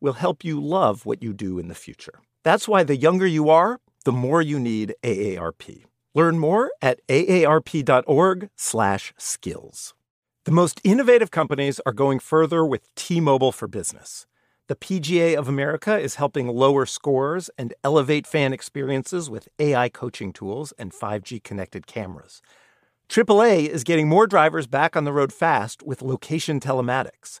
will help you love what you do in the future. That's why the younger you are, the more you need AARP. Learn more at aarp.org/skills. The most innovative companies are going further with T-Mobile for Business. The PGA of America is helping lower scores and elevate fan experiences with AI coaching tools and 5G connected cameras. AAA is getting more drivers back on the road fast with location telematics.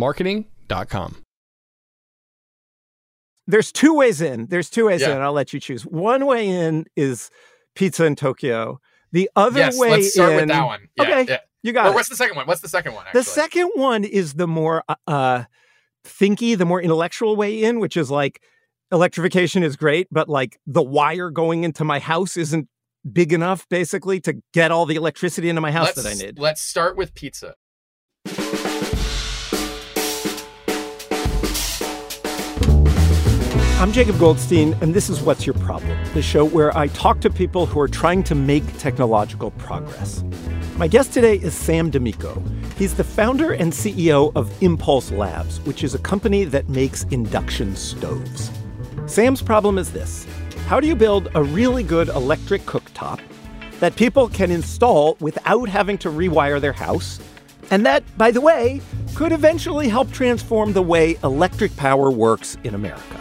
upswellmarketing.com. There's two ways in. There's two ways Yeah. in. I'll let you choose. One way in is pizza in Tokyo. The other yes, way let's start in, with that one. Yeah, okay, yeah. you got Or it. what's the second one? What's the second one? Actually? The second one is the more uh, uh, thinky, the more intellectual way in, which is like electrification is great, but like the wire going into my house isn't big enough, basically, to get all the electricity into my house let's, that I need. Let's start with pizza. I'm Jacob Goldstein, and this is What's Your Problem, the show where I talk to people who are trying to make technological progress. My guest today is Sam D'Amico. He's the founder and CEO of Impulse Labs, which is a company that makes induction stoves. Sam's problem is this How do you build a really good electric cooktop that people can install without having to rewire their house? And that, by the way, could eventually help transform the way electric power works in America.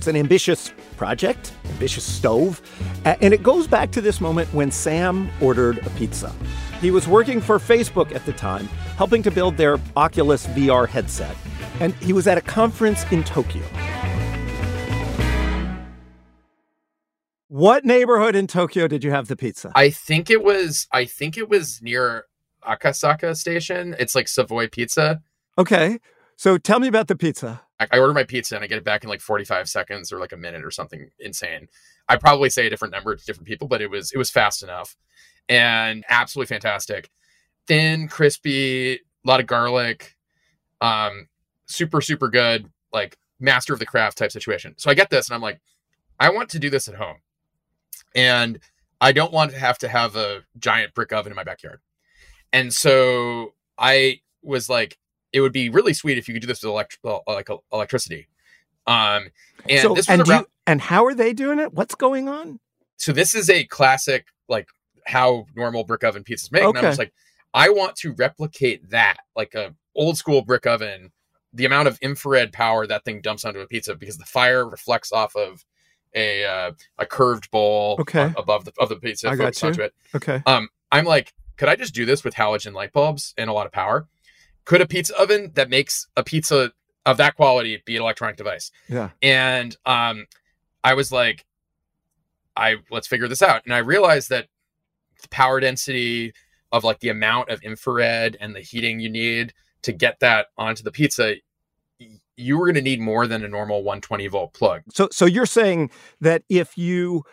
It's an ambitious project, ambitious stove, and it goes back to this moment when Sam ordered a pizza. He was working for Facebook at the time, helping to build their Oculus VR headset, and he was at a conference in Tokyo. What neighborhood in Tokyo did you have the pizza? I think it was. I think it was near Akasaka Station. It's like Savoy Pizza. Okay, so tell me about the pizza. I, order my pizza and I get it back in like 45 seconds or like a minute or something insane. I probably say a different number to different people, but it was it was fast enough and absolutely fantastic. Thin, crispy, a lot of garlic, um, super super good, like master of the craft type situation. So I get this and I'm like, I want to do this at home, and I don't want to have to have a giant brick oven in my backyard. And so I was like, it would be really sweet if you could do this with elect- uh, like uh, electricity. Um, and so, and, around, you, and how are they doing it? What's going on? so this is a classic like how normal brick oven pizzas make. And I Okay. was like, I want to replicate that, like a old school brick oven, the amount of infrared power that thing dumps onto a pizza because the fire reflects off of a uh, a curved bowl Okay. above the of the pizza I got you. onto it. Okay. Um, I'm like, could I just do this with halogen light bulbs and a lot of power? Could a pizza oven that makes a pizza of that quality be an electronic device? Yeah. And um, I was like, I let's figure this out. And I realized that the power density of like the amount of infrared and the heating you need to get that onto the pizza, you were going to need more than a normal 120 volt plug. So, so you're saying that if you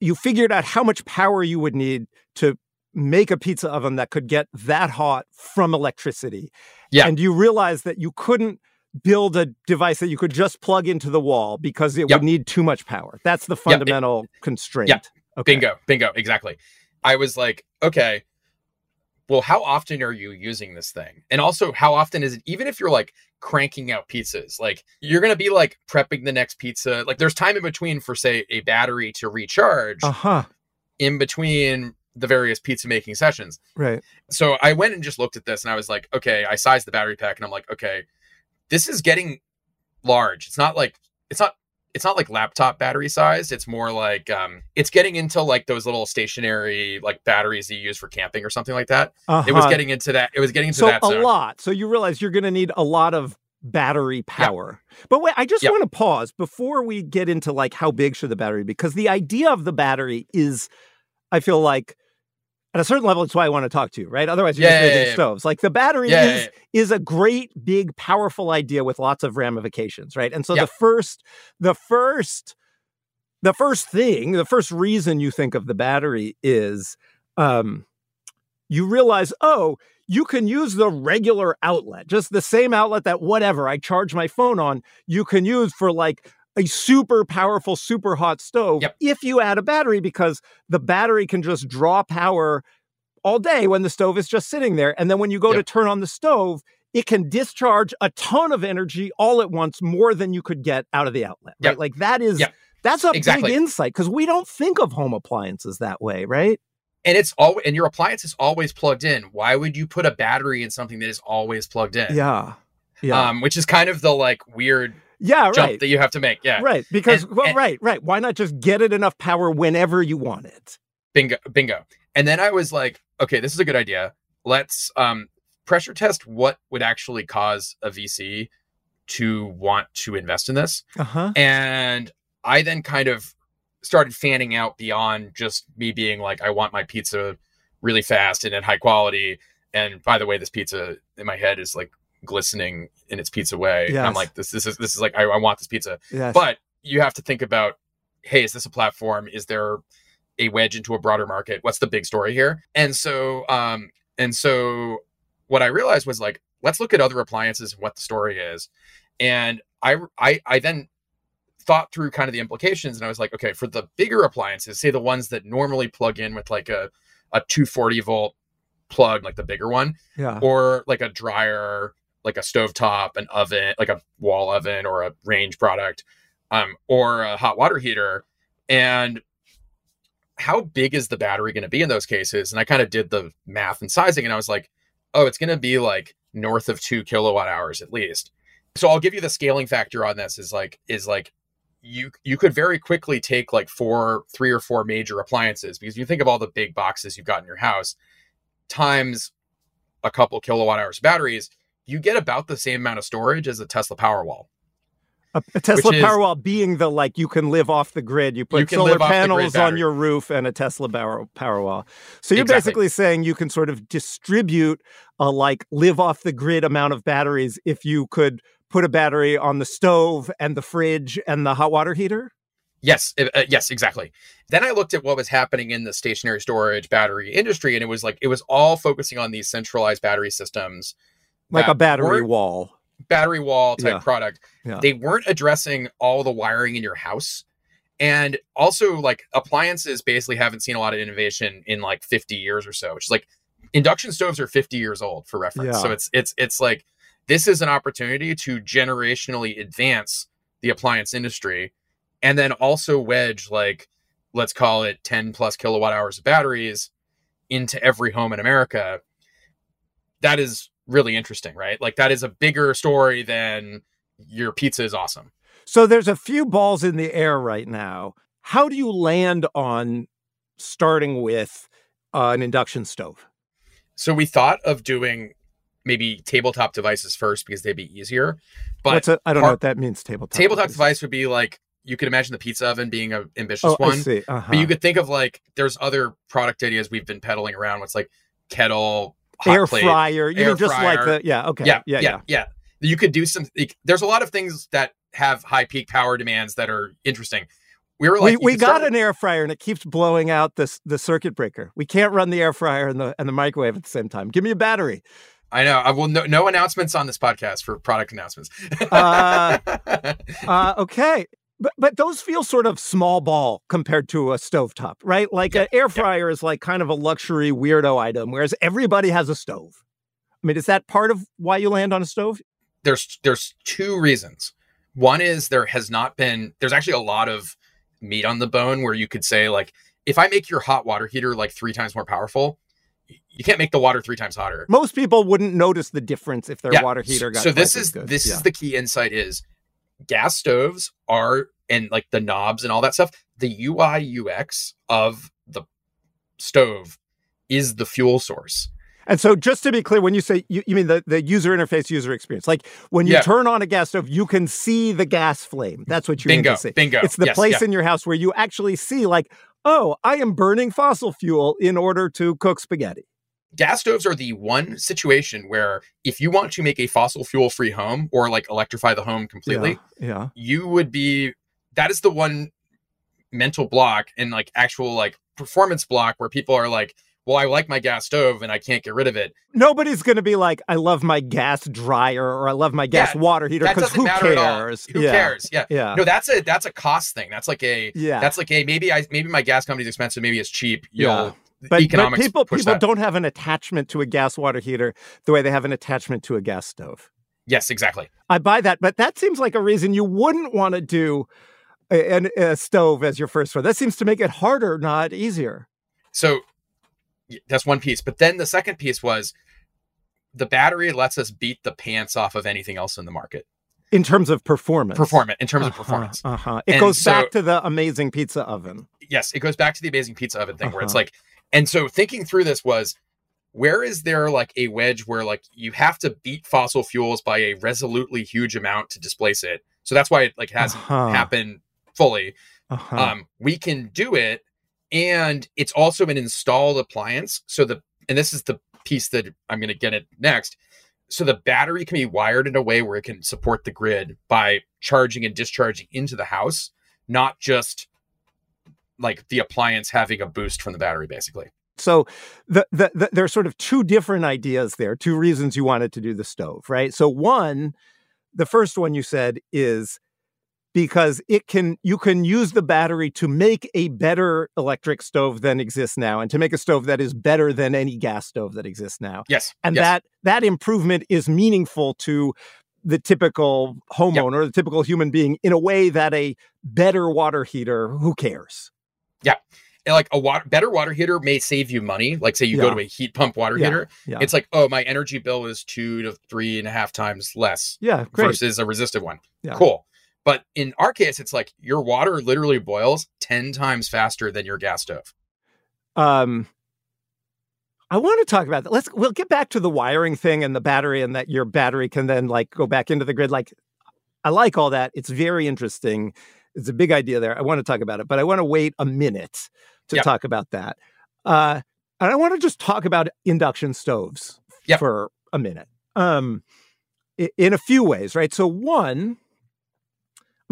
you figured out how much power you would need to make a pizza oven that could get that hot from electricity, Yeah. and you realize that you couldn't build a device that you could just plug into the wall because it Yep. would need too much power. That's the fundamental constraint. Yeah. Okay. Bingo, bingo, exactly. I was like, okay, well, how often are you using this thing? And also, how often is it, even if you're like cranking out pizzas, like you're going to be like prepping the next pizza. Like there's time in between for, say, a battery to recharge Uh huh. in between the various pizza making sessions. Right. So I went and just looked at this and I was like, okay, I sized the battery pack and I'm like, okay, this is getting large. It's not like, it's not it's not like laptop battery size. It's more like um, it's getting into like those little stationary like batteries you use for camping or something like that. Uh-huh. It was getting into that. It was getting into so that. a zone. lot. So you realize you're going to need a lot of battery power. But wait, I just Yep. want to pause before we get into like how big should the battery be because the idea of the battery is, I feel like. At a certain level, it's why I want to talk to you, right? Otherwise, you're Yeah, just yeah, making yeah. stoves. Like the battery is is a great, big, powerful idea with lots of ramifications, right? And so the first, the first, the first thing, the first reason you think of the battery is, um, you realize, oh, you can use the regular outlet, just the same outlet that whatever I charge my phone on, you can use for like a super powerful, super hot stove Yep. if you add a battery because the battery can just draw power all day when the stove is just sitting there. And then when you go to turn on the stove, it can discharge a ton of energy all at once, more than you could get out of the outlet. Right? Yep. Like that is Yep. that's a Exactly. big insight because we don't think of home appliances that way, right? and it's always and your appliance is always plugged in. Why would you put a battery in something that is always plugged in? Yeah. Yeah. Um, which is kind of the like weird yeah, jump right. that you have to make. Yeah. Right. Because And- well, and- right, right. Why not just get it enough power whenever you want it? Bingo, bingo. And then I was like, okay, this is a good idea. Let's um, pressure test what would actually cause a VC to want to invest in this. Uh-huh. And I then kind of started fanning out beyond just me being like, I want my pizza really fast and at high quality. And by the way, this pizza in my head is like glistening in its pizza way. And I'm like, this, this is this is like I, I want this pizza. Yes. But you have to think about, hey, is this a platform? Is there a wedge into a broader market? What's the big story here? And so, um, and so what I realized was like, let's look at other appliances and what the story is. And I, I, I then thought through kind of the implications and I was like, okay, for the bigger appliances, say the ones that normally plug in with like a, a 240 volt plug, like the bigger one, yeah. or like a dryer, like a stovetop, an oven, like a wall oven or a range product, um, or a hot water heater. And how big is the battery going to be in those cases? And I kind of did the math and sizing, and I was like, oh, it's going to be like north of two kilowatt hours at least. So I'll give you the scaling factor on this is like is like you you could very quickly take like four three or four major appliances because you think of all the big boxes you've got in your house times a couple kilowatt hours batteries you get about the same amount of storage as a tesla powerwall A, a Tesla is- Powerwall being the like you can live off the grid. You put You solar live off the grid panels on your roof and a Tesla power, Powerwall. So you're Exactly. basically saying you can sort of distribute a like live off the grid amount of batteries if you could put a battery on the stove and the fridge and the hot water heater. Yes, uh, yes, exactly. Then I looked at what was happening in the stationary storage battery industry, and it was like it was all focusing on these centralized battery systems, Like a battery wall. battery wall type Yeah. product. Yeah. They weren't addressing all the wiring in your house, and also like appliances basically haven't seen a lot of innovation in like 50 years or so. Which is like induction stoves are 50 years old for reference. Yeah. So it's it's it's like this is an opportunity to generationally advance the appliance industry and then also wedge like let's call it 10 plus kilowatt hours of batteries into every home in america that is really interesting right like that is a bigger story than your pizza is awesome So there's a few balls in the air right now. How do you land on starting with uh, an induction stove? so we thought of doing maybe tabletop devices first because they'd be easier but What's a, I don't know what that means. Tabletop. tabletop device. device would be like you could imagine the pizza oven being an ambitious Oh, one. Uh-huh. But you could think of like there's other product ideas we've been peddling around. What's like kettle, hot air plate. fryer. You air mean just like the yeah? Okay. Yeah, yeah, yeah. yeah, You could do some. Like, there's a lot of things that have high peak power demands that are interesting. We were like, we we got an air fryer and it keeps blowing out this the circuit breaker. We can't run the air fryer and the and the microwave at the same time. Give me a battery. I know. I will no, no announcements on this podcast for product announcements. Uh, Uh, okay. But but those feel sort of small ball compared to a stovetop, right? Like an air fryer is like kind of a luxury weirdo item, whereas everybody has a stove. I mean, is that part of why you land on a stove? There's there's two reasons. One is there has not been there's actually a lot of meat on the bone where you could say like if I make your hot water heater like three times more powerful, you can't make the water three times hotter. Most people wouldn't notice the difference if their Yeah. water heater got so this is good. this Yeah. is the key insight is gas stoves are and like the knobs and all that stuff the ui ux of the stove is the fuel source And so, just to be clear, when you say you, you mean the, the user interface, user experience, like when you Yeah. turn on a gas stove, you can see the gas flame. That's what you mean bingo to say. bingo It's the Yes, place yeah. in your house where you actually see, like, oh, I am burning fossil fuel in order to cook spaghetti. gas stoves are the one situation where if you want to make a fossil fuel free home or like electrify the home completely Yeah. you would be that is the one mental block and like actual like performance block where people are like well i like my gas stove and i can't get rid of it Nobody's going to be like, I love my gas dryer or I love my gas Yeah, water heater because who matter at all cares? who yeah. cares yeah Yeah. no that's a that's a cost thing that's like a yeah. that's like a maybe i maybe my gas company's expensive maybe it's cheap you'll Yeah. but, but people people that. don't have an attachment to a gas water heater the way they have an attachment to a gas stove. yes exactly I buy that, but that seems like a reason you wouldn't want to do a, an- a stove as your first one. That seems to make it harder, not easier. so that's one piece but then the second piece was the battery lets us beat the pants off of anything else in the market In terms of performance. performance in terms of Uh-huh, performance Uh-huh. It And goes so- back to the amazing pizza oven. yes it goes back to the amazing pizza oven thing where it's Uh-huh. like and so thinking through this was where is there like a wedge where like you have to beat fossil fuels by a resolutely huge amount to displace it so that's why it like hasn't Uh-huh. happened fully Uh-huh. um, we can do it and it's also an installed appliance so the and this is the piece that i'm going to get it next so the battery can be wired in a way where it can support the grid by charging and discharging into the house not just like the appliance having a boost from the battery basically So the, the, the there are sort of two different ideas there, two reasons you wanted to do the stove, right? So one, the first one you said is because it can you can use the battery to make a better electric stove than exists now and to make a stove that is better than any gas stove that exists now. yes And yes. that that improvement is meaningful to the typical homeowner, the typical human being in a way that a better water heater, who cares? And, like a water, better water heater may save you money like say you go to a heat pump water Yeah, heater yeah. it's like oh my energy bill is two to three and a half times less Yeah, great. versus a resistive one. Yeah. Cool. But in our case, it's like your water literally boils 10 times faster than your gas stove. um I want to talk about that. Let's we'll get back to the wiring thing and the battery and that your battery can then like go back into the grid. Like I like all that. It's very interesting. It's a big idea there. I want to talk about it, but I want to wait a minute to Yep. talk about that. Uh and I want to just talk about induction stoves Yep. for a minute. Um in a few ways, right? So one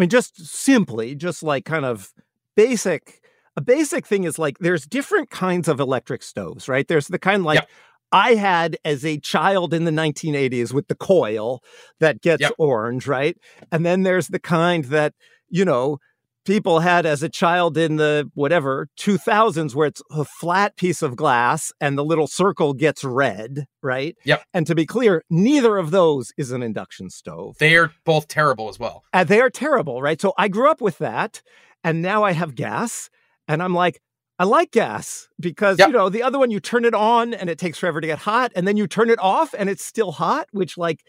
mean just simply just like kind of basic a basic thing is like there's different kinds of electric stoves, right? There's the kind like Yep. I had as a child in the 1980s with the coil that gets Yep. orange, right? And then there's the kind that, you know, people had as a child in the whatever 2000s where it's a flat piece of glass and the little circle gets red, right? Yep. And to be clear, neither of those is an induction stove. They are both terrible as well. And they are terrible, right? So I grew up with that, and now I have gas, and I'm like, I like gas because Yep. you know the other one you turn it on and it takes forever to get hot, and then you turn it off and it's still hot, which like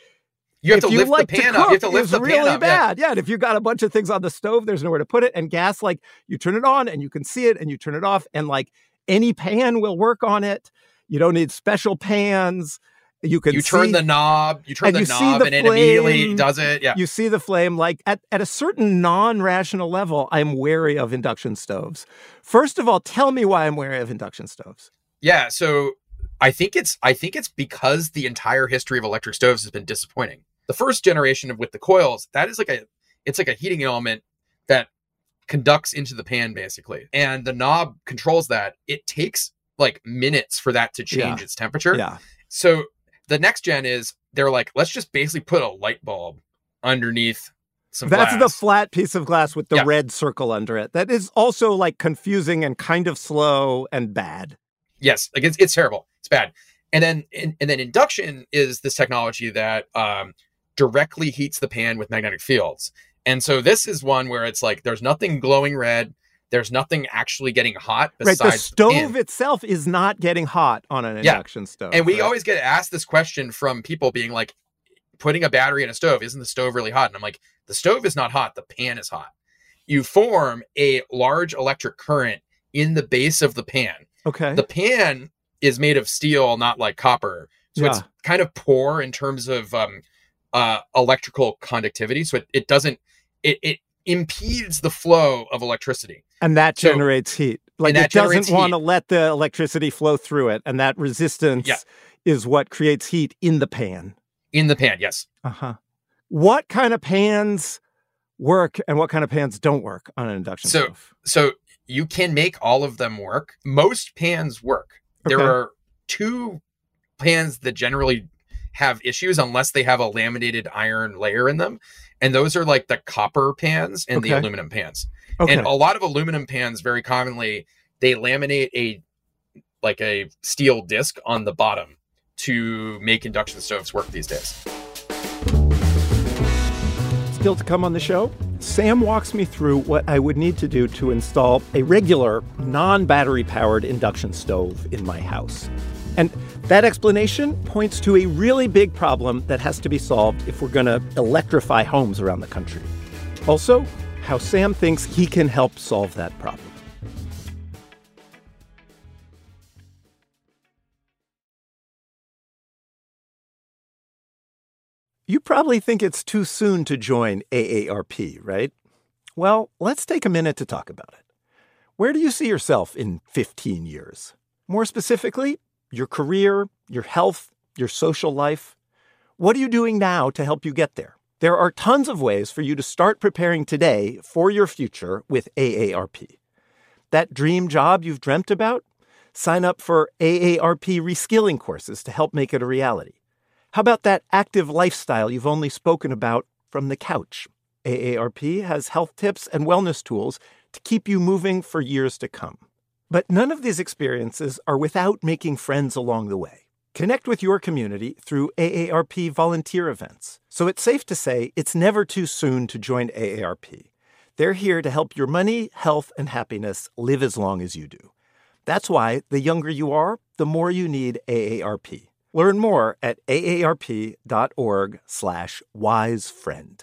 You have if to lift like the pan to up. You have to lift the really pan up. Bad. Yeah. and if you've got a bunch of things on the stove, there's nowhere to put it. And gas, like you turn it on and you can see it, and you turn it off, and like any pan will work on it. You don't need special pans. You can You turn see- the knob, you turn and the you see knob, the and it immediately does it. Yeah. you see the flame like at, at a certain non-rational level i'm wary of induction stoves first of all tell me why i'm wary of induction stoves Yeah. So I think it's I think it's because the entire history of electric stoves has been disappointing. The first generation of with the coils, that is like a it's like a heating element that conducts into the pan basically. And the knob controls that. It takes like minutes for that to change its temperature. yeah So the next gen is they're like, let's just basically put a light bulb underneath some That's glass. the flat piece of glass with the Yeah. red circle under it. That is also like confusing and kind of slow and bad. Yes, like it's, it's terrible. It's bad. And then and, and then induction is this technology that um, directly heats the pan with magnetic fields. And so this is one where it's like there's nothing glowing red. There's nothing actually getting hot right. besides The stove itself is not getting hot on an Yeah. induction stove. And we right? always get asked this question from people being like, putting a battery in a stove, isn't the stove really hot? And I'm like, the stove is not hot, the pan is hot. You form a large electric current in the base of the pan. Okay. The pan is made of steel, not like copper. So it's kind of poor in terms of um, uh, electrical conductivity. So it, it doesn't, it, it impedes the flow of electricity. and that so- generates heat. Like that it doesn't want to let the electricity flow through it, and that resistance Yeah. is what creates heat in the pan. In the pan, yes. Uh huh. What kind of pans work and what kind of pans don't work on an induction So- stove? So you can make all of them work. Most pans work. There are two pans that generally have issues unless they have a laminated iron layer in them. And those are like the copper pans and the aluminum pans. Okay. And a lot of aluminum pans very commonly they laminate a like a steel disc on the bottom to make induction stoves work these days. Still to come on the show, Sam walks me through what I would need to do to install a regular, non battery powered induction stove in my house. And that explanation points to a really big problem that has to be solved if we're going to electrify homes around the country. Also, how Sam thinks he can help solve that problem. You probably think it's too soon to join AARP, right? Well, let's take a minute to talk about it. Where do you see yourself in 15 years? More specifically, your career, your health, your social life. What are you doing now to help you get there? There are tons of ways for you to start preparing today for your future with AARP. That dream job you've dreamt about? Sign up for AARP reskilling courses to help make it a reality. How about that active lifestyle you've only spoken about from the couch? AARP has health tips and wellness tools to keep you moving for years to come. But none of these experiences are without making friends along the way. Connect with your community through AARP volunteer events. So it's safe to say it's never too soon to join AARP. They're here to help your money, health, and happiness live as long as you do. That's why the younger you are, the more you need AARP. Learn more at aarp.org slash wisefriend.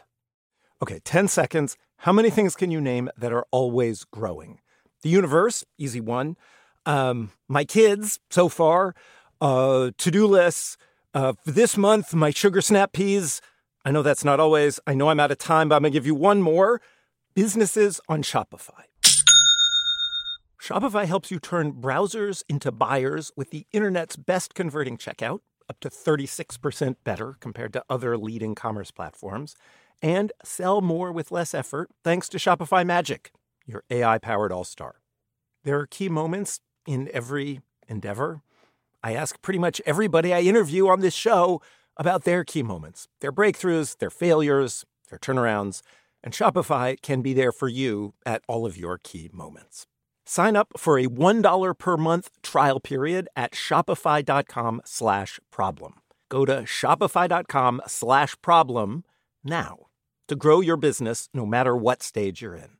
Okay, 10 seconds. How many things can you name that are always growing? The universe, easy one. Um, my kids, so far. Uh, to-do lists. Uh, for this month, my sugar snap peas. I know that's not always. I know I'm out of time, but I'm going to give you one more. Businesses on Shopify. Shopify helps you turn browsers into buyers with the internet's best converting checkout, up to 36% better compared to other leading commerce platforms, and sell more with less effort thanks to Shopify Magic, your AI powered all star. There are key moments in every endeavor. I ask pretty much everybody I interview on this show about their key moments, their breakthroughs, their failures, their turnarounds, and Shopify can be there for you at all of your key moments. Sign up for a $1 per month trial period at shopify.com slash problem. Go to shopify.com slash problem now to grow your business no matter what stage you're in.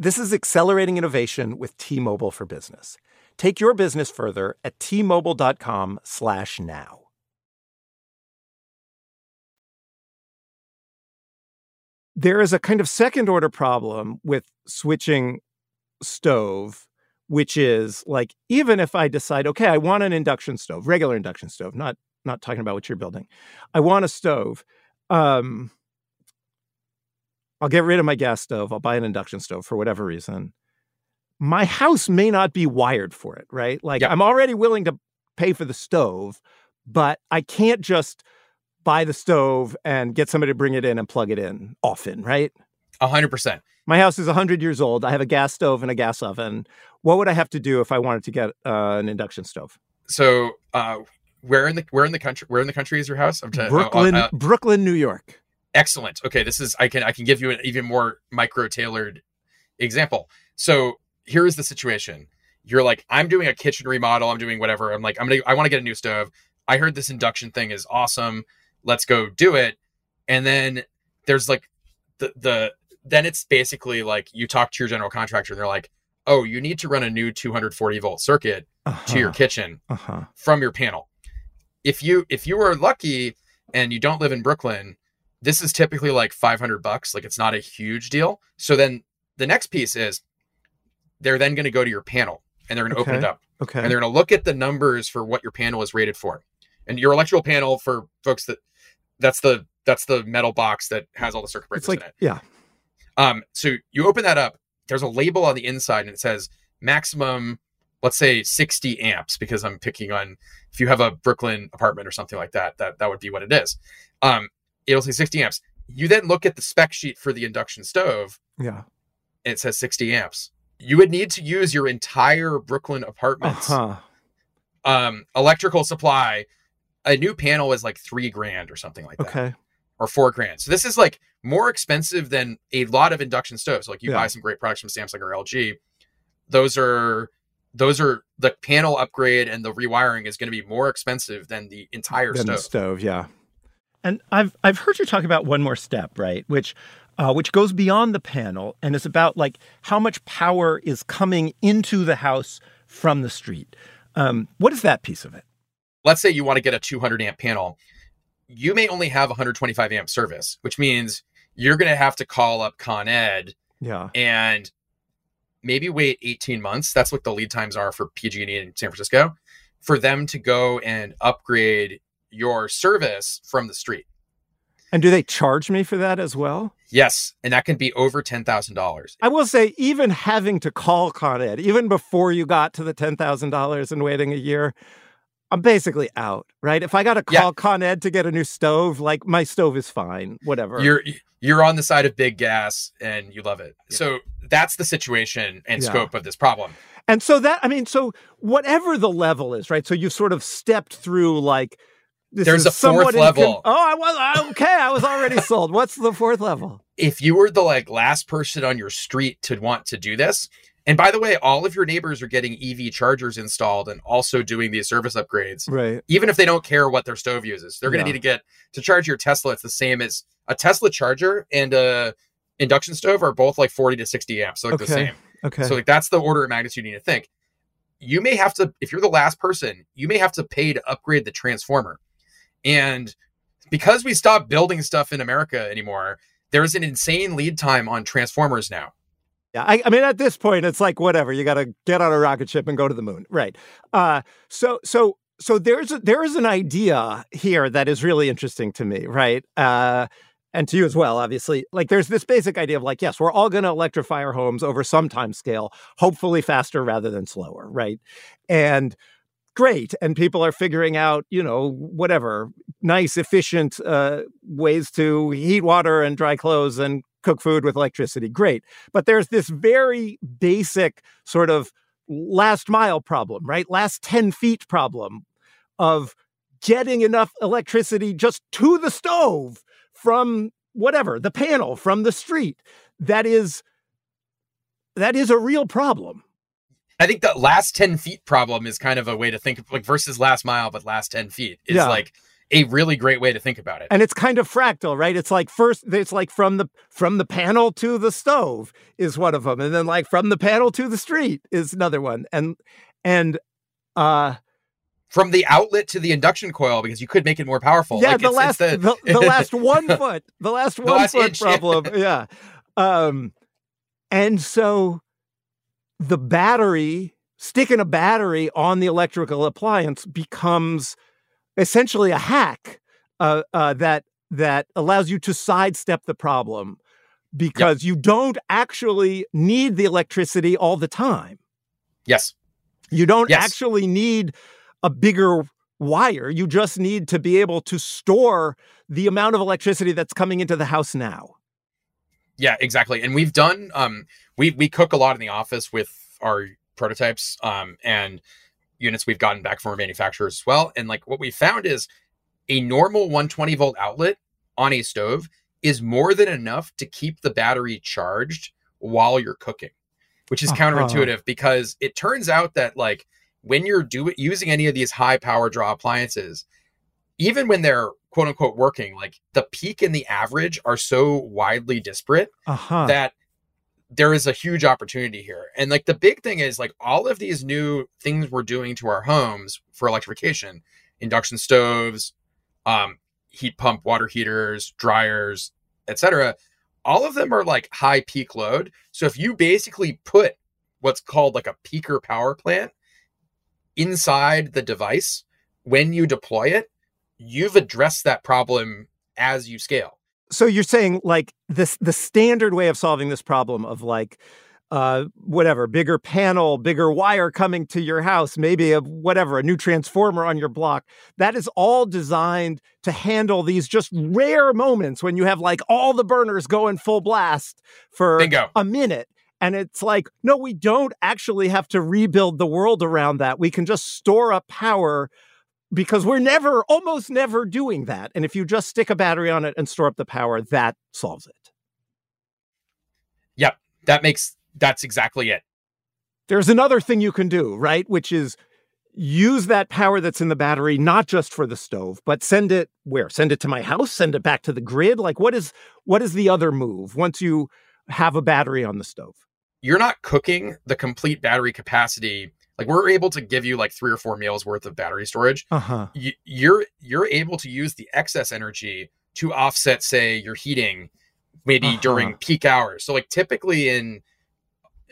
This is accelerating innovation with T-Mobile for Business. Take your business further at t-mobile.com/now. There is a kind of second order problem with switching stove, which is like even if I decide, okay, I want an induction stove, regular induction stove, not not talking about what you're building. I want a stove. Um, I'll get rid of my gas stove. I'll buy an induction stove for whatever reason. My house may not be wired for it, right? Like Yeah. I'm already willing to pay for the stove, but I can't just buy the stove and get somebody to bring it in and plug it in often, right? A hundred percent. My house is 100 years old. I have a gas stove and a gas oven. What would I have to do if I wanted to get uh, an induction stove? So, uh, where in the where in the country where in the country is your house? I'm trying- Brooklyn, uh, Brooklyn, New York. Excellent. Okay, this is I can I can give you an even more micro tailored example. So here is the situation. You're like, I'm doing a kitchen remodel. I'm doing whatever. I'm like, I'm gonna I want to get a new stove. I heard this induction thing is awesome. Let's go do it. And then there's like the the then it's basically like you talk to your general contractor and they're like, oh, you need to run a new 240 volt circuit to your kitchen Uh-huh. from your panel. If you if you are lucky and you don't live in Brooklyn, this is typically like 500 bucks, like it's not a huge deal. So then the next piece is they're then going to go to your panel and they're going to open it up Okay. and they're going to look at the numbers for what your panel is rated for. And your electrical panel for folks that that's the that's the metal box that has all the circuit breakers like, in it. yeah. Um, so you open that up. There's a label on the inside, and it says maximum, let's say 60 amps, because I'm picking on if you have a Brooklyn apartment or something like that, that that would be what it is. Um, it'll say 60 amps. You then look at the spec sheet for the induction stove, Yeah. and it says 60 amps. You would need to use your entire Brooklyn apartment's Uh-huh. um, electrical supply. A new panel is like three grand or something like that Okay. or four grand. So this is like more expensive than a lot of induction stoves. Like you Yeah. buy some great products from Samsung or LG. Those are those are the panel upgrade and the rewiring is going to be more expensive than the entire Than stove. the stove, yeah. And I've I've heard you talk about one more step, right? Which uh, which goes beyond the panel and is about like how much power is coming into the house from the street. Um, what is that piece of it? Let's say you want to get a 200 amp panel. You may only have 125 amp service, which means you're going to have to call up Con Ed Yeah. and maybe wait 18 months. That's what the lead times are for PG&E in San Francisco for them to go and upgrade your service from the street. And do they charge me for that as well? Yes, and that can be over ten thousand dollars. I will say, even having to call Con Ed, even before you got to the ten thousand dollars and waiting a year, I'm basically out, right? If I got to Yeah. call Con Ed to get a new stove, like my stove is fine, whatever. You're you're on the side of big gas and you love it. So that's the situation and Yeah. scope of this problem. And so that, I mean, so whatever the level is, right? So you've sort of stepped through like this There's a fourth level. oh, I was okay. I was already sold. What's the fourth level? If you were the like last person on your street to want to do this, and by the way, all of your neighbors are getting EV chargers installed and also doing these service upgrades. Right. even if they don't care what their stove uses. They're going to Yeah. need to get to charge your Tesla. It's the same as a Tesla charger and a induction stove are both like 40 to 60 amps. So like the same. Okay. So like that's the order of magnitude you need to think. You may have to, if you're the last person, you may have to pay to upgrade the transformer. And because we stopped building stuff in America anymore, there's an insane lead time on transformers now. Yeah, I, I mean, at this point, it's like whatever. You got to get on a rocket ship and go to the moon, right? Uh, so, so, so there's a, there is an idea here that is really interesting to me, right? Uh, and to you as well, obviously. Like, there's this basic idea of like, yes, we're all going to electrify our homes over some time scale, hopefully faster rather than slower, right? And great, and people are figuring out, you know, whatever nice, efficient uh, ways to heat water and dry clothes and cook food with electricity. Great. But there's this very basic sort of last mile problem, right? Last 10 feet problem of getting enough electricity just to the stove from whatever, the panel from the street. That is that is a real problem. I think the last 10 feet problem is kind of a way to think of like versus last mile, but last 10 feet is Yeah. like a really great way to think about it. and it's kind of fractal right it's like first it's like from the from the panel to the stove is one of them and then like from the panel to the street is another one and and uh From the outlet to the induction coil, because you could make it more powerful. yeah Like, the it's- last it's the, the last one foot the last one last foot inch, problem yeah um and so the battery sticking a battery on the electrical appliance becomes essentially a hack uh, uh, that that allows you to sidestep the problem because you don't actually need the electricity all the time. Yes. You don't Yes. actually need a bigger wire. You just need to be able to store the amount of electricity that's coming into the house now. Yeah, exactly. And we've done um we we cook a lot in the office with our prototypes um and units we've gotten back from our manufacturers as well. And like what we found is a normal 120 volt outlet on a stove is more than enough to keep the battery charged while you're cooking, which is Uh-huh. counterintuitive because it turns out that like when you're doing using any of these high power draw appliances, even when they're quote unquote working, like the peak and the average are so widely disparate Uh-huh. that there is a huge opportunity here. And like the big thing is like all of these new things we're doing to our homes for electrification, induction stoves, um, heat pump water heaters, dryers, etc. All of them are like high peak load. So if you basically put what's called like a peaker power plant inside the device when you deploy it, you've addressed that problem as you scale. so you're saying like this the standard way of solving this problem of like uh whatever bigger panel bigger wire coming to your house maybe a whatever a new transformer on your block that is all designed to handle these just rare moments when you have like all the burners going full blast for Bingo. a minute and it's like no we don't actually have to rebuild the world around that we can just store up power because we're never almost never doing that and if you just stick a battery on it and store up the power that solves it Yep. That makes that's exactly it. there's another thing you can do right which is use that power that's in the battery not just for the stove but send it where send it to my house send it back to the grid like what is what is the other move once you have a battery on the stove You're not cooking the complete battery capacity. Like we're able to give you like three or four meals worth of battery storage. uh-huh Y- You're you're able to use the excess energy to offset, say, your heating, maybe Uh-huh. during peak hours. So like typically in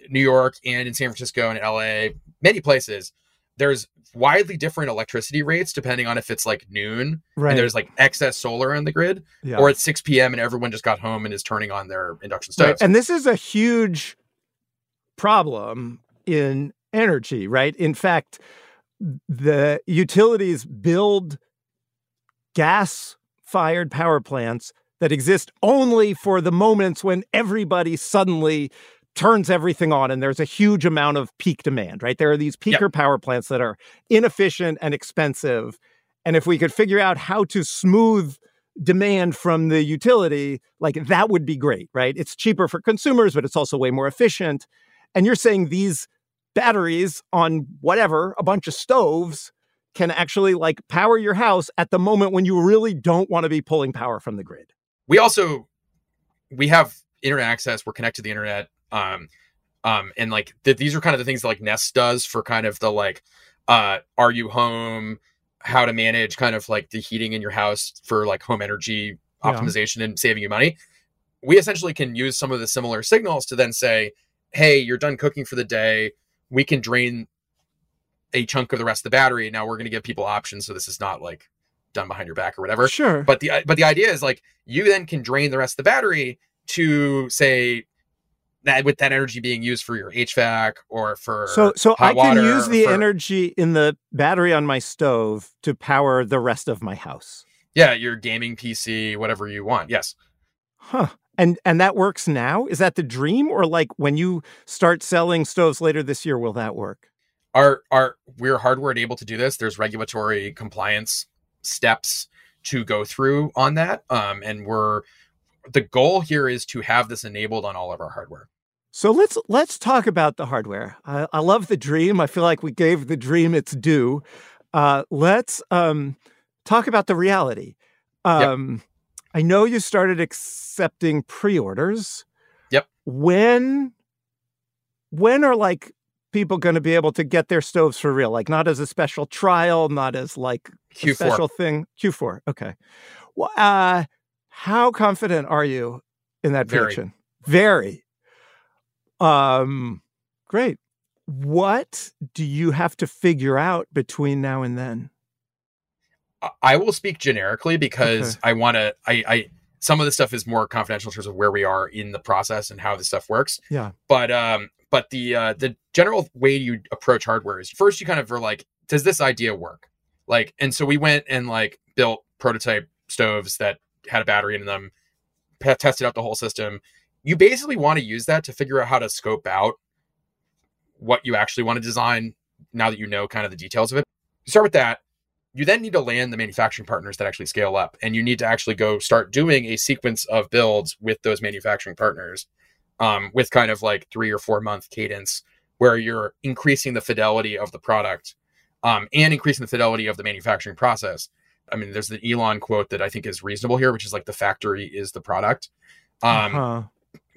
New York and in San Francisco and LA, many places, there's widely different electricity rates depending on if it's like noon right and there's like excess solar on the grid, yeah. or it's 6 p.m. and everyone just got home and is turning on their induction Right. stoves. And this is a huge problem in energy, right? In fact, the utilities build gas fired power plants that exist only for the moments when everybody suddenly turns everything on and there's a huge amount of peak demand, right? There are these Yep. peaker power plants that are inefficient and expensive. And if we could figure out how to smooth demand from the utility, like that would be great, right? It's cheaper for consumers, but it's also way more efficient. And you're saying these batteries on whatever, a bunch of stoves can actually like power your house at the moment when you really don't want to be pulling power from the grid. we also we have internet access we're connected to the internet um um and like th- these are kind of the things that like nest does for kind of the like uh are you home how to manage kind of like the heating in your house for like home energy Yeah. optimization and saving you money we essentially can use some of the similar signals to then say hey you're done cooking for the day we can drain a chunk of the rest of the battery now we're going to give people options so this is not like done behind your back or whatever Sure. but the but the idea is like you then can drain the rest of the battery to say that with that energy being used for your HVAC or for so so I can use the for- energy in the battery on my stove to power the rest of my house. yeah your gaming PC whatever you want yes Huh. And and that works now? Is that the dream or like when you start selling stoves later this year will that work? our our we're hardware able to do this there's regulatory compliance steps to go through on that um and we're the goal here is to have this enabled on all of our hardware So let's let's talk about the hardware. I, I love the dream. I feel like we gave the dream its due. Uh, let's um, talk about the reality. Um, I know you started accepting pre-orders. Yep. When when are like people going to be able to get their stoves for real? Like not as a special trial, not as like a q4 special thing. Q4. Okay. Well, uh, how confident are you in that Very. prediction? Very. Um, great. What do you have to figure out between now and then? I- will speak generically because I want to. I, I some of the stuff is more confidential in terms of where we are in the process and how this stuff works. Yeah. But um, but the uh, the general way you approach hardware is first you kind of are like, does this idea work? Like, and so we went and like built prototype stoves that had a battery in them, pe- tested out the whole system. You basically want to use that to figure out how to scope out what you actually want to design now that you know kind of the details of it. You start with that. You then need to land the manufacturing partners that actually scale up, and you need to actually go start doing a sequence of builds with those manufacturing partners, um, with kind of like three or four month cadence, where you're increasing the fidelity of the product, um, and increasing the fidelity of the manufacturing process. I mean, there's the Elon quote that I think is reasonable here, which is like the factory is the product. Um, uh-huh.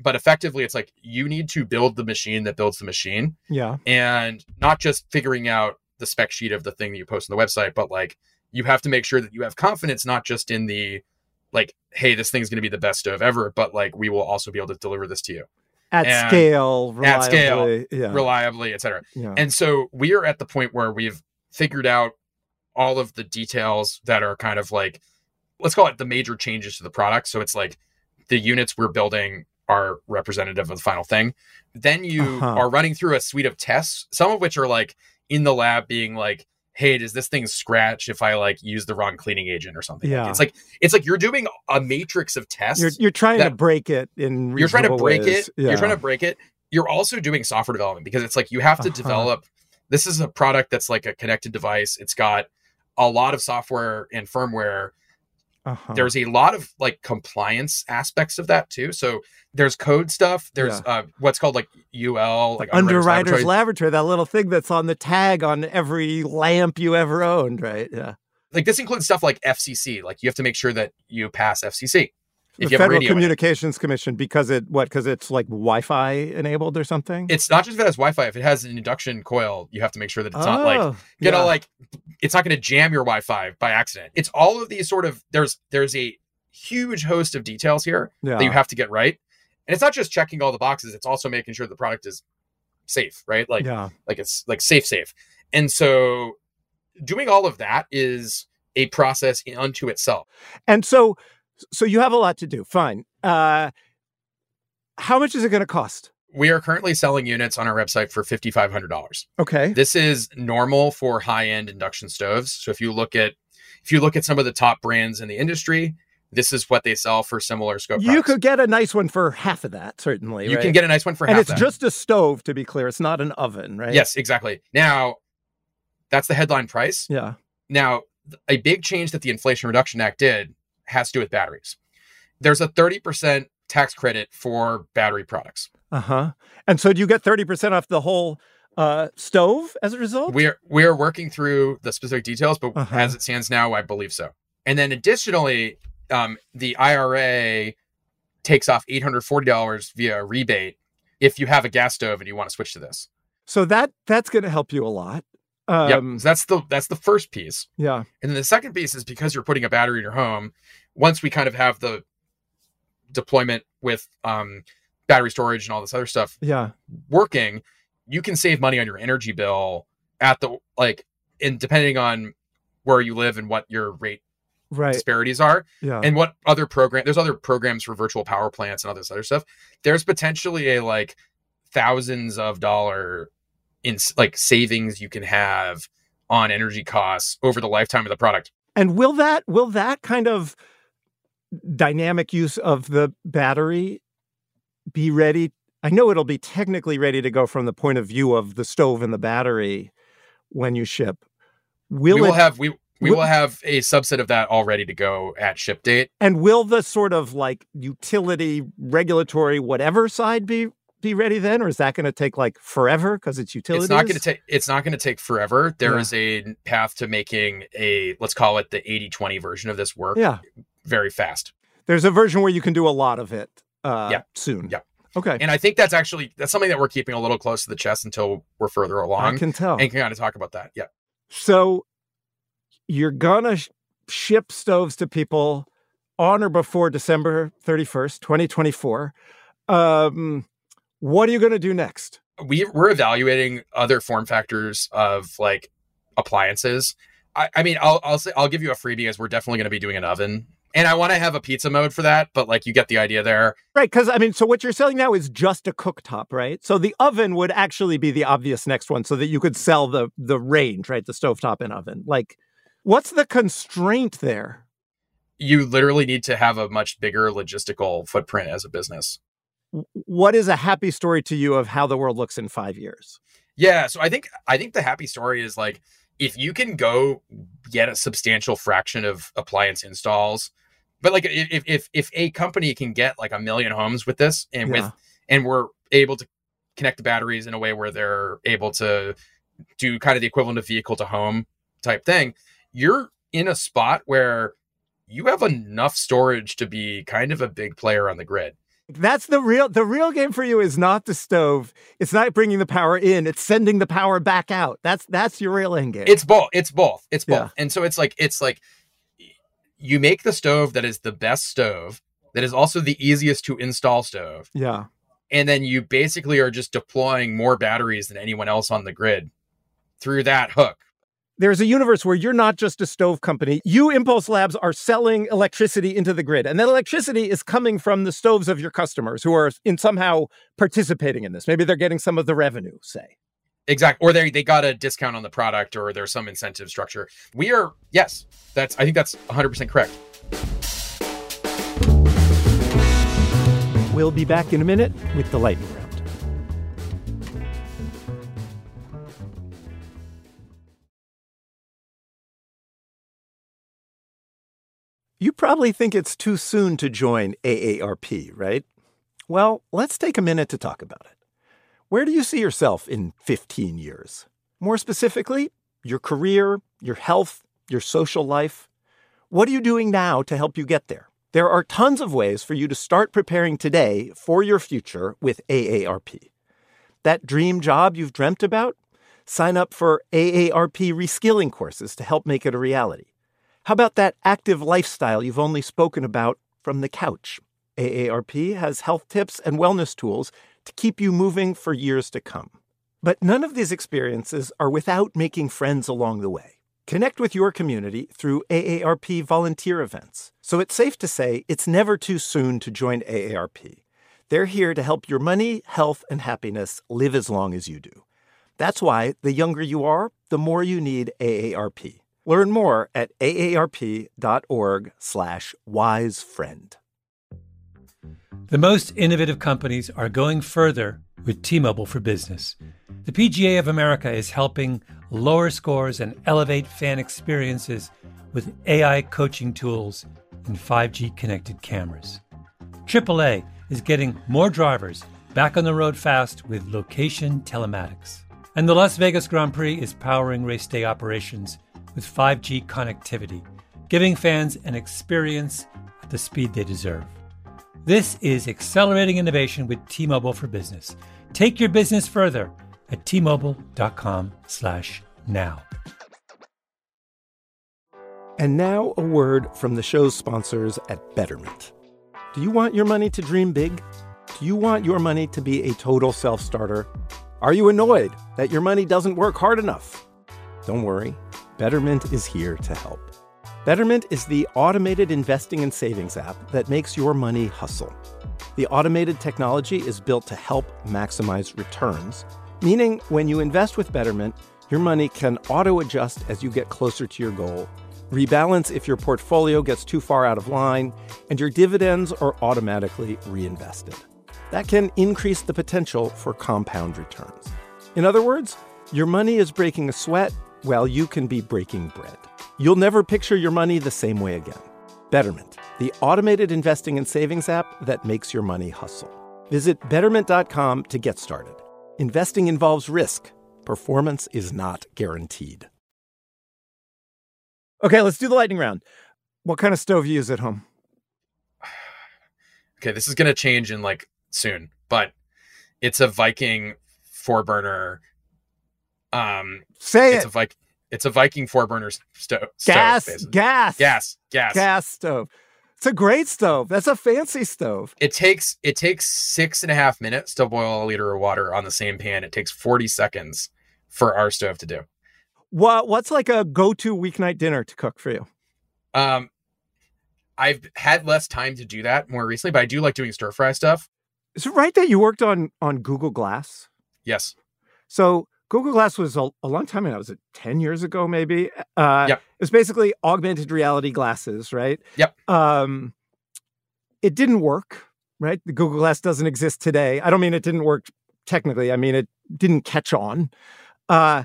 But effectively, it's like you need to build the machine that builds the machine Yeah. and not just figuring out the spec sheet of the thing that you post on the website, but like you have to make sure that you have confidence not just in the like, hey, this thing's going to be the best of ever, but like we will also be able to deliver this to you At And- scale, at scale, reliably, Yeah. reliably, etc. yeah. And so we are at the point where we've figured out all of the details that are kind of like, let's call it the major changes to the product. So it's like the units we're building are representative of the final thing. Then you Uh-huh. are running through a suite of tests, some of which are like in the lab being like, hey, does this thing scratch if I like use the wrong cleaning agent or something? Like, Yeah. it's like it's like you're doing a matrix of tests You're you're trying to break it in you're trying to break ways. it Yeah. you're trying to break it you're also doing software development because it's like you have to Uh-huh. develop this is a product that's like a connected device it's got a lot of software and firmware Uh-huh. there's a lot of like compliance aspects of that too so there's code stuff there's uh, what's called like ul like Underwriter's laboratory. Laboratory, that little thing that's on the tag on every lamp you ever owned, right? Yeah. like this includes stuff like fcc like you have to make sure that you pass fcc the you have Federal radio in it. Communications Commission because it what because it's like Wi-Fi enabled or something. it's not just if it has wi-fi if it has an induction coil you have to make sure that it's not like Oh, gonna yeah. like it's not gonna jam your Wi-Fi by accident. It's all of these sort of there's there's a huge host of details here yeah. that you have to get right. And it's not just checking all the boxes, it's also making sure the product is safe, right? Like yeah. like it's like safe safe. And so doing all of that is a process unto itself. And so so you have a lot to do. Fine. Uh how much is it going to cost? We are currently selling units on our website for $5500. Okay. This is normal for high-end induction stoves. So if you look at if you look at some of the top brands in the industry, this is what they sell for similar scope. You products. could get a nice one for half of that, certainly. you right? can get a nice one for and half it's that. just a stove, to be clear. It's not an oven, right? yes, exactly. Now, that's the headline price. Yeah. Now, a big change that the Inflation Reduction Act did has to do with batteries. There's a 30% tax credit for battery products. Uh huh. And so do you get thirty percent off the whole uh, stove as a result? We're we're working through the specific details, but Uh-huh. as it stands now, I believe so. And then additionally, um, the IRA takes off $840 via rebate if you have a gas stove and you want to switch to this. so that that's going to help you a lot. Yep. Um, So that's the that's the first piece. yeah. And then the second piece is because you're putting a battery in your home, once we kind of have the deployment with um, battery storage and all this other stuff Yeah. working, you can save money on your energy bill at the like, and depending on where you live and what your rate Right. disparities are, Yeah. and what other program there's other programs for virtual power plants and all this other stuff. There's potentially a like thousands of dollar in like savings you can have on energy costs over the lifetime of the product. And will that will that kind of dynamic use of the battery be ready? I know it'll be technically ready to go from the point of view of the stove and the battery when you ship. Will we will it have we we will- will have a subset of that all ready to go at ship date. and will the sort of like utility regulatory whatever side be be ready then or is that going to take like forever because it's utilities? It's not going to take it's not going to take forever. There Yeah. is a path to making a let's call it the 80-20 version of this work Yeah. very fast. There's a version where you can do a lot of it uh Yeah. soon. Yeah. Okay. And I think that's actually that's something that we're keeping a little close to the chest until we're further along. I can tell. and can kind of talk about that. Yeah. So you're gonna sh- ship stoves to people on or before December 31st, 2024. Um, what are you gonna do next? we we're evaluating other form factors of like appliances. I, I mean, I'll I'll say I'll give you a freebie as we're definitely going to be doing an oven and I want to have a pizza mode for that, but like you get the idea there. Right. Because I mean, so what you're selling now is just a cooktop, right? So the oven would actually be the obvious next one so that you could sell the the range, right? The stovetop and oven. Like, what's the constraint there? You literally need to have a much bigger logistical footprint as a business. What is a happy story to you of how the world looks in five years? Yeah. So I think I think the happy story is like if you can go get a substantial fraction of appliance installs but like if if if a company can get like a million homes with this and yeah. with and we're able to connect the batteries in a way where they're able to do kind of the equivalent of vehicle to home type thing you're in a spot where you have enough storage to be kind of a big player on the grid that's the real the real game for you is not the stove. It's not bringing the power in. It's sending the power back out. That's that's your real end game. It's both. It's both. It's both. Yeah. And so it's like it's like you make the stove that is the best stove, that is also the easiest to install stove. Yeah. And then you basically are just deploying more batteries than anyone else on the grid through that hook. There's a universe where you're not just a stove company. You, Impulse Labs, are selling electricity into the grid. And that electricity is coming from the stoves of your customers who are in somehow participating in this. Maybe they're getting some of the revenue, say. Exactly. Or they they got a discount on the product or there's some incentive structure. We are yes, that's I think that's 100% correct. We'll be back in a minute with the lightning You probably think it's too soon to join AARP, right? Well, let's take a minute to talk about it. Where do you see yourself in 15 years? More specifically, your career, your health, your social life. What are you doing now to help you get there? There are tons of ways for you to start preparing today for your future with AARP. That dream job you've dreamt about? Sign up for AARP reskilling courses to help make it a reality. How about that active lifestyle you've only spoken about from the couch? AARP has health tips and wellness tools to keep you moving for years to come. But none of these experiences are without making friends along the way. Connect with your community through AARP volunteer events. So it's safe to say it's never too soon to join AARP. They're here to help your money, health, and happiness live as long as you do. That's why the younger you are, the more you need AARP. Learn more at aarp.org/wisefriend. The most innovative companies are going further with T Mobile for Business. The PGA of America is helping lower scores and elevate fan experiences with AI coaching tools and 5G connected cameras. AAA is getting more drivers back on the road fast with location telematics. And the Las Vegas Grand Prix is powering race day operations with 5G connectivity, giving fans an experience at the speed they deserve. This is accelerating innovation with T-Mobile for Business. Take your business further at t-mobile.com/now. And now a word from the show's sponsors at Betterment. Do you want your money to dream big? Do you want your money to be a total self-starter? Are you annoyed that your money doesn't work hard enough? Don't worry. Betterment is here to help. Betterment is the automated investing and savings app that makes your money hustle. The automated technology is built to help maximize returns, meaning when you invest with Betterment, your money can auto adjust as you get closer to your goal, rebalance if your portfolio gets too far out of line, and your dividends are automatically reinvested. That can increase the potential for compound returns. In other words, your money is breaking a sweat while you can be breaking bread. You'll never picture your money the same way again. Betterment, the automated investing and savings app that makes your money hustle. Visit betterment.com to get started. Investing involves risk, performance is not guaranteed. Okay, let's do the lightning round. What kind of stove you use at home? Okay, this is going to change in like soon, but it's a Viking four burner. Um, say it's it. a Viking it's a Viking four burner sto- gas, stove. Gas, gas, gas, gas stove. It's a great stove. That's a fancy stove. It takes it takes six and a half minutes to boil a liter of water on the same pan. It takes forty seconds for our stove to do. What What's like a go to weeknight dinner to cook for you? Um, I've had less time to do that more recently, but I do like doing stir fry stuff. Is it right that you worked on on Google Glass? Yes. So Google Glass was a, a long time ago. Was it ten years ago? Maybe. Uh, Yep. It was basically augmented reality glasses, right? Yep. Um, it didn't work, right? The Google Glass doesn't exist today. I don't mean it didn't work technically. I mean it didn't catch on. Uh,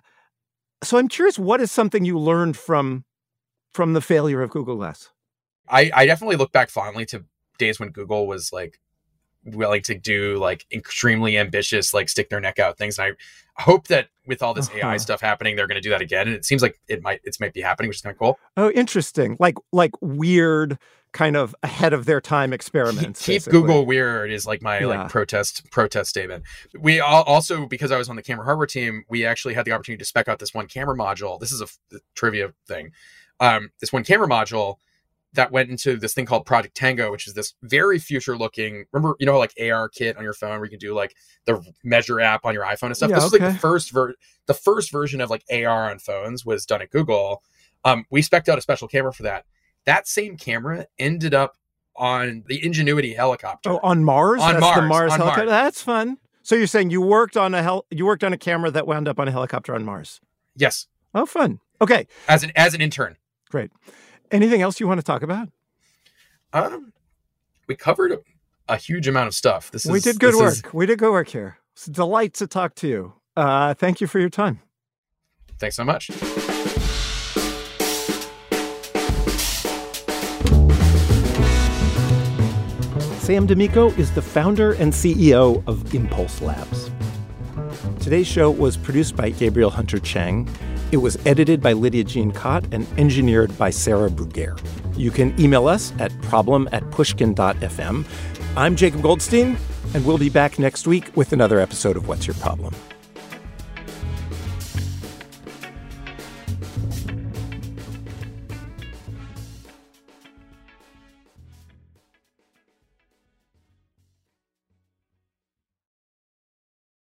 so I'm curious, what is something you learned from from the failure of Google Glass? I, I definitely look back fondly to days when Google was like willing to do like extremely ambitious, like stick their neck out things. And I hope that with all this Uh-huh. AI stuff happening, they're going to do that again. And it seems like it might, it's might be happening, which is kind of cool. Oh, interesting. Like like weird, kind of ahead of their time experiments. Keep basically. Google weird is like my Yeah. like protest protest statement. We all, also because I was on the camera hardware team, we actually had the opportunity to spec out this one camera module. This is a, f- trivia thing. Um, this one camera module that went into this thing called Project Tango, which is this very future looking. Remember, you know, like AR kit on your phone where you can do like the Measure app on your iPhone and stuff. Yeah, this is like the first ver- the first version of like AR on phones was done at Google. Um, we spec'd out a special camera for that. That same camera ended up on the Ingenuity helicopter. Oh, on Mars? On That's the Mars, Mars on helicopter. Mars. That's fun. So you're saying you worked on a hel- you worked on a camera that wound up on a helicopter on Mars. yes, Oh, fun. Okay, as an as an intern. great. Anything else you want to talk about? Um, we covered a, a huge amount of stuff. This is we did good this work. is- We did good work here. It's a delight to talk to you. Uh, thank you for your time. thanks so much. Sam D'Amico is the founder and CEO of Impulse Labs. Today's show was produced by Gabriel Hunter Chang. It was edited by Lydia Jean Kott and engineered by Sarah Brugier. You can email us at problem at pushkin.fm. I'm Jacob Goldstein, and we'll be back next week with another episode of What's Your Problem?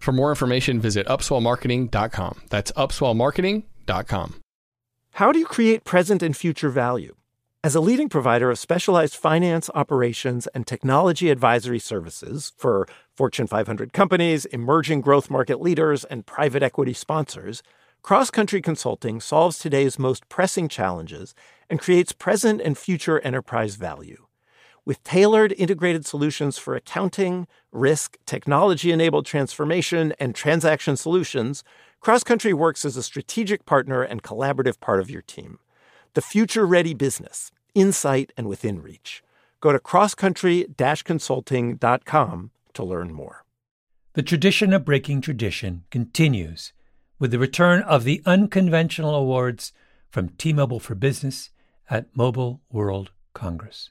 For more information, visit upswellmarketing.com. That's upswellmarketing.com. How do you create present and future value? As a leading provider of specialized finance, operations, and technology advisory services for Fortune 500 companies, emerging growth market leaders, and private equity sponsors, Cross Country Consulting solves today's most pressing challenges and creates present and future enterprise value. With tailored integrated solutions for accounting, risk, technology enabled transformation, and transaction solutions, Cross Country works as a strategic partner and collaborative part of your team. The future ready business, insight, and within reach. Go to crosscountry consulting.com to learn more. The tradition of breaking tradition continues with the return of the unconventional awards from T Mobile for Business at Mobile World Congress.